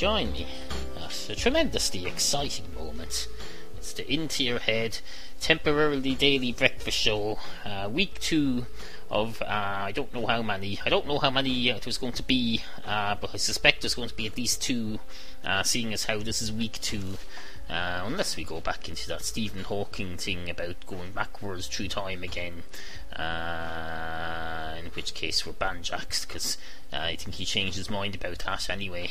join me at a tremendously exciting moment. It's the Into Your Head temporarily daily breakfast show, uh, week two of uh, I don't know how many. I don't know how many it was going to be, uh, but I suspect there's going to be at least two, uh, seeing as how this is week two. Uh, unless we go back into that Stephen Hawking thing about going backwards through time again, uh, in which case we're banjaxed because uh, I think he changed his mind about that anyway.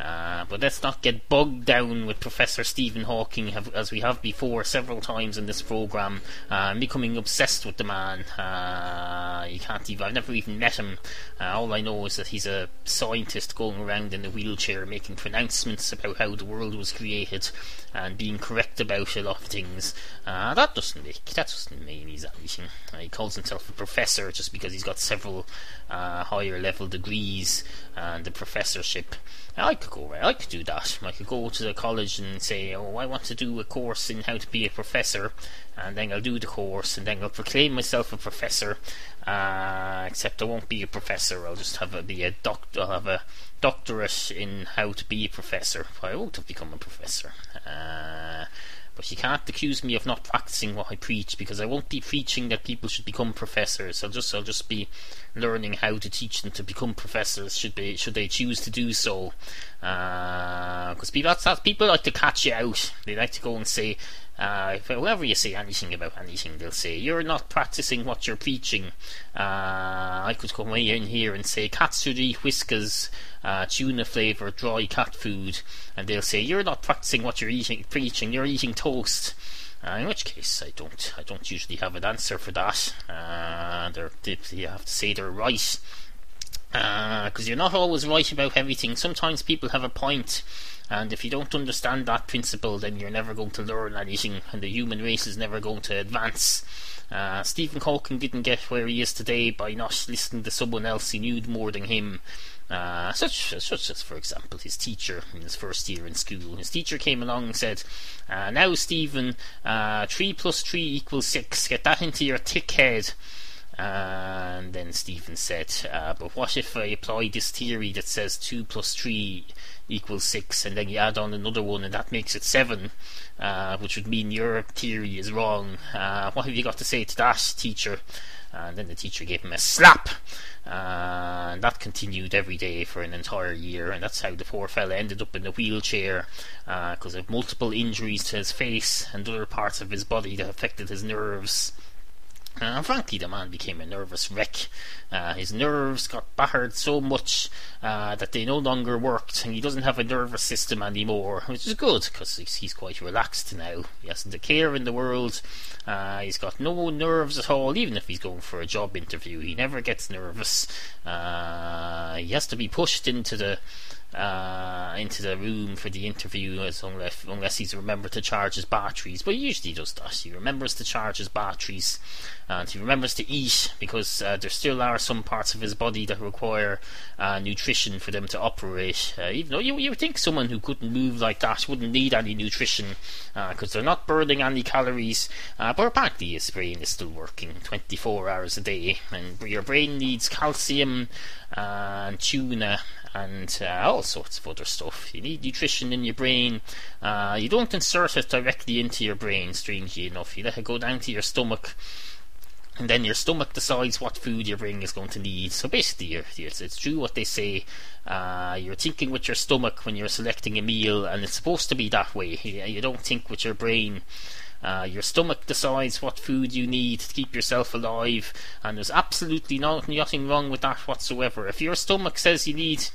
Uh, but let's not get bogged down with Professor Stephen Hawking have, as we have before several times in this program. Uh, I'm becoming obsessed with the man. Uh, you can't even, I've never even met him. All I know is that he's a scientist going around in a wheelchair making pronouncements about how the world was created and being correct about a lot of things. That doesn't make that doesn't mean he's anything. he calls himself a professor just because he's got several higher level degrees and a professorship. I could go I could do that. I could go to the college and say, "Oh, I want to do a course in how to be a professor," and then I'll do the course, and then I'll proclaim myself a professor. Uh, except I won't be a professor. I'll just have a be a doctor. I'll have a doctorate in how to be a professor. I won't have become a professor. Uh, but you can't accuse me of not practicing what I preach because I won't be preaching that people should become professors. I'll just I'll just be learning how to teach them to become professors should they should they choose to do so. Because uh, people that's, that's, people like to catch you out. They like to go and say, uh, if whoever you say anything about anything, they'll say you're not practicing what you're preaching. Uh, I could come in here and say katsuri Whiskas, uh, tuna flavour dry cat food, and they'll say you're not practicing what you're eating, preaching. You're eating toast. Uh, in which case, I don't, I don't usually have an answer for that. Uh, they you have to say they're right because uh, you're not always right about everything. Sometimes people have a point, and if you don't understand that principle, then you're never going to learn anything, and the human race is never going to advance. Uh, Stephen Hawking didn't get where he is today by not listening to someone else who knew more than him. Uh, such, such as, for example, his teacher in his first year in school. His teacher came along and said, uh, Now, Stephen, uh, 3 plus 3 equals 6. Get that into your thick head. And then Stephen said, uh, But what if I apply this theory that says 2 plus 3 equals 6, and then you add on another one, and that makes it 7, uh, which would mean your theory is wrong. Uh, what have you got to say to that, teacher? And then the teacher gave him a slap. Uh, and that continued every day for an entire year, and that's how the poor fella ended up in a wheelchair because uh, of multiple injuries to his face and other parts of his body that affected his nerves. Uh, frankly, the man became a nervous wreck. Uh, his nerves got battered so much uh, that they no longer worked, and he doesn't have a nervous system anymore, which is good because he's, he's, quite relaxed now. He hasn't a care in the world. Uh, he's got no nerves at all, even if he's going for a job interview. He never gets nervous. Uh, he has to be pushed into the uh, into the room for the interview unless, unless he's remembered to charge his batteries. But he usually does that. He remembers to charge his batteries and he remembers to eat because uh, there still are some parts of his body that require uh, nutrition for them to operate. Uh, even though you, you would think someone who couldn't move like that wouldn't need any nutrition because uh, they're not burning any calories. Uh, but apparently his brain is still working 24 hours a day, and your brain needs calcium and tuna and uh, all sorts of other stuff. You need nutrition in your brain. Uh, you don't insert it directly into your brain, strangely enough. You let it go down to your stomach. And then your stomach decides what food your brain is going to need. So basically, it's, it's true what they say. Uh, you're thinking with your stomach when you're selecting a meal, and it's supposed to be that way. You, don't think with your brain. Uh, your stomach decides what food you need to keep yourself alive, and there's absolutely no, nothing wrong with that whatsoever. If your stomach says you need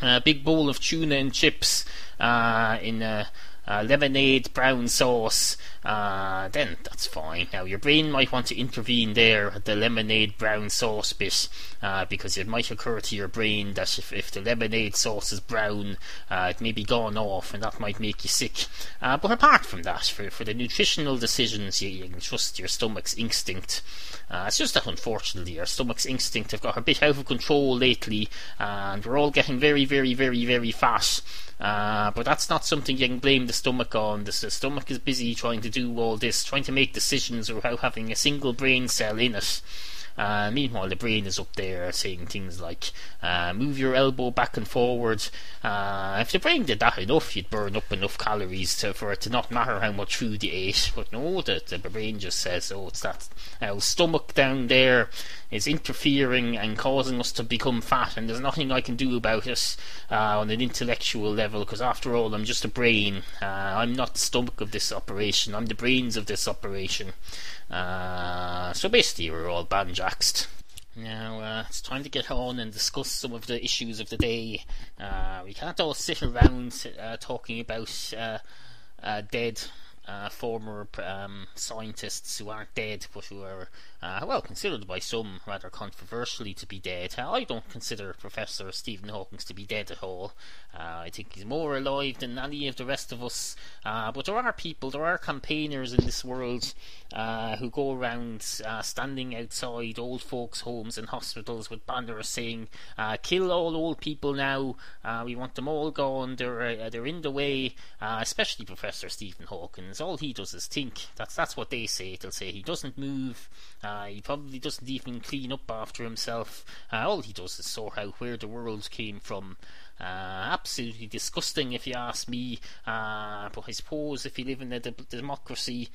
a big bowl of tuna and chips uh, in a uh, lemonade brown sauce, uh, then that's fine. Now, your brain might want to intervene there at the lemonade brown sauce bit, uh, because it might occur to your brain that if, if the lemonade sauce is brown, uh, it may be gone off, and that might make you sick. Uh, but apart from that, for, for the nutritional decisions, you, you can trust your stomach's instinct. Uh, it's just that unfortunately, our stomach's instinct have got a bit out of control lately, and we're all getting very, very, very, very fat. But that's not something you can blame the stomach on. The, the, stomach is busy trying to do all this, trying to make decisions without having a single brain cell in it. Uh, meanwhile, the brain is up there saying things like, uh, move your elbow back and forward. Uh, if the brain did that enough, you'd burn up enough calories to, for it to not matter how much food you ate. But no, the, the brain just says, oh, it's that our stomach down there is interfering and causing us to become fat, and there's nothing I can do about it uh, on an intellectual level, because after all, I'm just a brain. Uh, I'm not the stomach of this operation, I'm the brains of this operation. Uh, so basically, we're all banjaxed. Now uh, it's time to get on and discuss some of the issues of the day. Uh, we can't all sit around uh, talking about uh, uh, dead uh, former um, scientists who aren't dead but who are uh, well considered by some rather controversially to be dead. Uh, I don't consider Professor Stephen Hawking to be dead at all. Uh, I think he's more alive than any of the rest of us. Uh, but there are people, there are campaigners in this world who go around standing outside old folks' homes and hospitals with banners saying, "Kill all old people now. we want them all gone. They're they're in the way." especially Professor Stephen Hawking all he does is think. That's that's what they say. They'll say he doesn't move. Uh, he probably doesn't even clean up after himself. Uh, all he does is sort out where the world came from. Uh, absolutely disgusting, if you ask me. Uh, but I suppose if you live in a de- democracy,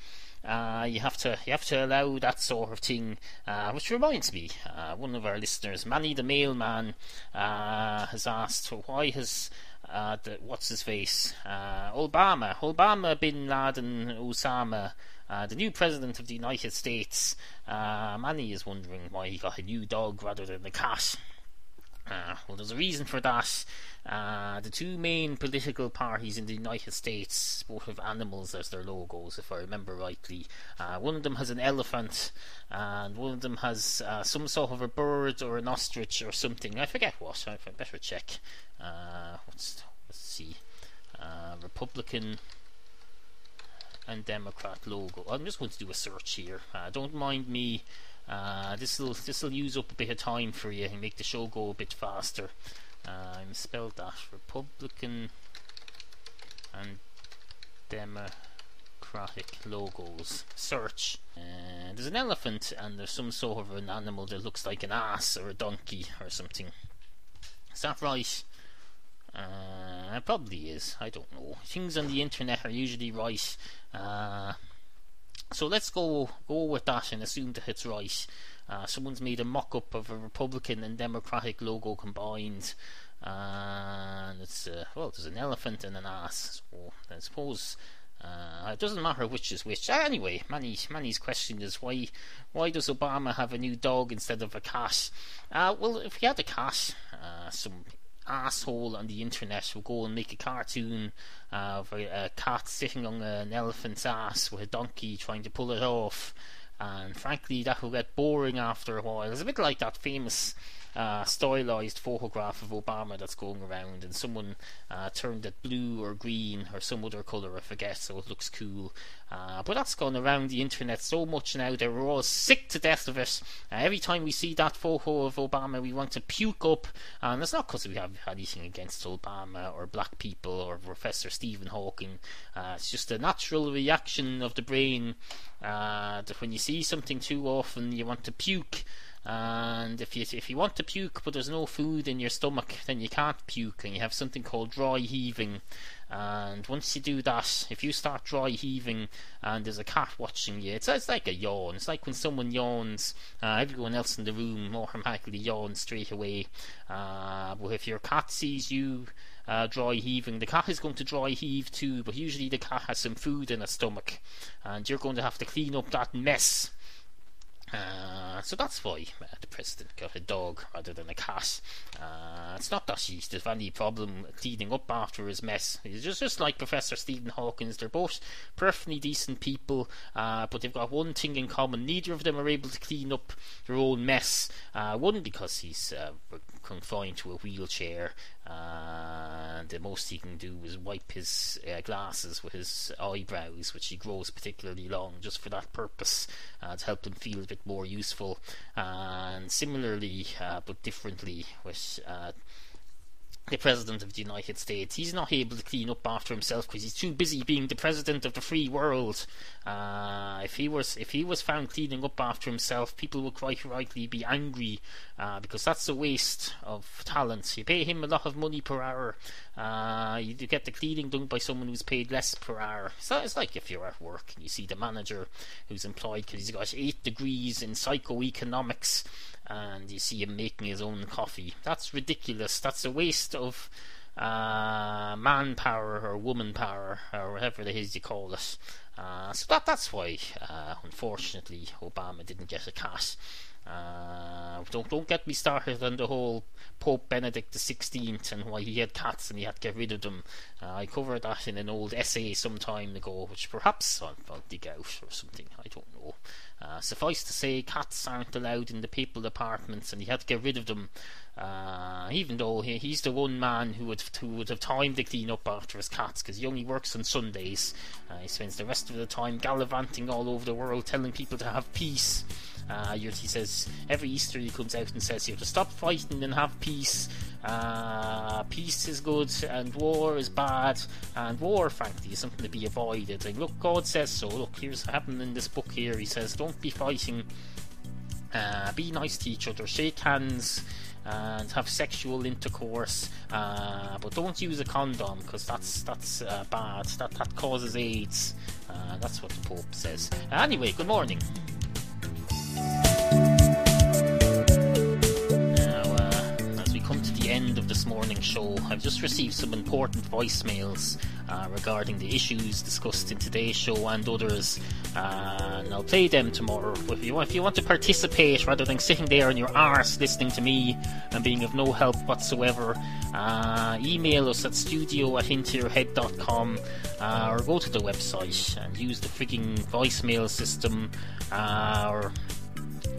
uh, you have to you have to allow that sort of thing. Uh, which reminds me, uh, one of our listeners, Manny the mailman, uh, has asked why has uh, what's his face? Uh, Obama, Obama, Bin Laden, Osama, uh, the new president of the United States. Uh, Manny is wondering why he got a new dog rather than a cat. Uh, well, there's a reason for that. Uh, the two main political parties in the United States both have animals as their logos, if I remember rightly. Uh, one of them has an elephant, and one of them has uh, some sort of a bird or an ostrich or something. I forget what. I better check. Uh, let's, see. Uh, Republican and Democrat logo. I'm just going to do a search here. Don't mind me. Uh, this will this will use up a bit of time for you and make the show go a bit faster. Uh, I misspelled that. Republican and Democratic logos. Search. Uh, there's an elephant and there's some sort of an animal that looks like an ass or a donkey or something. Is that right? Uh, it probably is. I don't know. Things on the internet are usually right. Uh, so let's go go with that and assume that it's right. Uh, someone's made a mock-up of a Republican and Democratic logo combined, and it's uh, well, there's an elephant and an ass. So I suppose uh, it doesn't matter which is which. Anyway, Manny, Manny's question is why why does Obama have a new dog instead of a cat? Uh, well, if he had a cat, uh, some asshole on the internet will go and make a cartoon uh, of a, a cat sitting on an elephant's ass with a donkey trying to pull it off and frankly that will get boring after a while. It's a bit like that famous uh, stylized photograph of Obama that's going around, and someone uh, turned it blue or green or some other colour, I forget, so it looks cool. Uh, but that's gone around the internet so much now that we're all sick to death of it. Uh, every time we see that photo of Obama, we want to puke up, and it's not because we have anything against Obama or black people or Professor Stephen Hawking. Uh, it's just a natural reaction of the brain uh, that when you see something too often, you want to puke. And if you if you want to puke but there's no food in your stomach, then you can't puke, and you have something called dry heaving. And once you do that, if you start dry heaving and there's a cat watching you, it's, it's like a yawn. It's like when someone yawns, uh, everyone else in the room automatically yawns straight away. Uh, but if your cat sees you uh, dry heaving, the cat is going to dry heave too. But usually the cat has some food in its stomach, and you're going to have to clean up that mess uh, so that's why uh, the president got a dog rather than a cat. Uh, it's not that he's there's any problem cleaning up after his mess. He's just, just like Professor Stephen Hawkins. They're both perfectly decent people, uh, but they've got one thing in common. Neither of them are able to clean up their own mess. Uh, one because he's confined to a wheelchair, the most he can do is wipe his glasses with his eyebrows, which he grows particularly long just for that purpose, to help him feel a bit more useful. and similarly, uh, but differently, with uh, the president of the United States. He's not able to clean up after himself because he's too busy being the president of the free world. Uh, if he was if he was found cleaning up after himself, people would quite rightly be angry uh, because that's a waste of talent. You pay him a lot of money per hour. Uh, you get the cleaning done by someone who's paid less per hour. So it's like if you're at work and you see the manager who's employed because he's got eight degrees in psychoeconomics and you see him making his own coffee. That's ridiculous. That's a waste of uh, manpower or woman power or whatever it is you call it. Uh, so that that's why, uh, unfortunately, Obama didn't get a cat. Uh, don't don't get me started on the whole Pope Benedict XVI and why he had cats and he had to get rid of them. Uh, I covered that in an old essay some time ago, which perhaps I'll, I'll dig out or something. I don't know. Uh, suffice to say, cats aren't allowed in the papal apartments, and he had to get rid of them. Uh, even though he, he's the one man who would who would have time to clean up after his cats, because he only works on Sundays. Uh, he spends the rest of the time gallivanting all over the world, telling people to have peace. Uh, he says every Easter he comes out and says you have to stop fighting and have peace. Uh, peace is good and war is bad, and war, frankly, is something to be avoided. Look, God says so. Look, here's happened in this book here. He says, don't be fighting. Uh, be nice to each other. Shake hands and have sexual intercourse, uh, but don't use a condom because that's that's uh, bad. That that causes AIDS. Uh, that's what the Pope says. anyway, good morning. This morning's show, I've just received some important voicemails uh, regarding the issues discussed in today's show and others, uh, and I'll play them tomorrow. If you, want, if you want to participate rather than sitting there on your arse listening to me and being of no help whatsoever, uh, email us at studio at intoyourhead.com uh, or go to the website and use the frigging voicemail system uh, or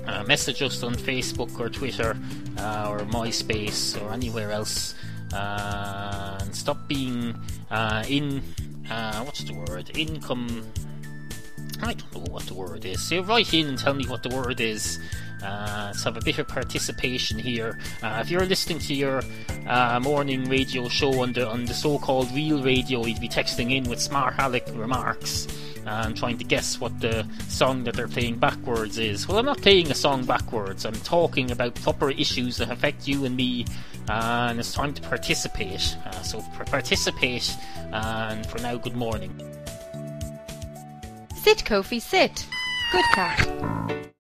uh, message us on Facebook or Twitter uh, or MySpace or anywhere else. Uh, and stop being uh, in uh, what's the word? Income. I don't know what the word is. So write in and tell me what the word is. Uh, let's have a bit of participation here. Uh, if you're listening to your uh, morning radio show on the on the so-called real radio, you'd be texting in with smart aleck remarks and trying to guess what the song that they're playing backwards is. Well, I'm not playing a song backwards. I'm talking about proper issues that affect you and me, and it's time to participate. Uh, so participate, and for now, good morning. Sit, Kofi, sit. Good cat.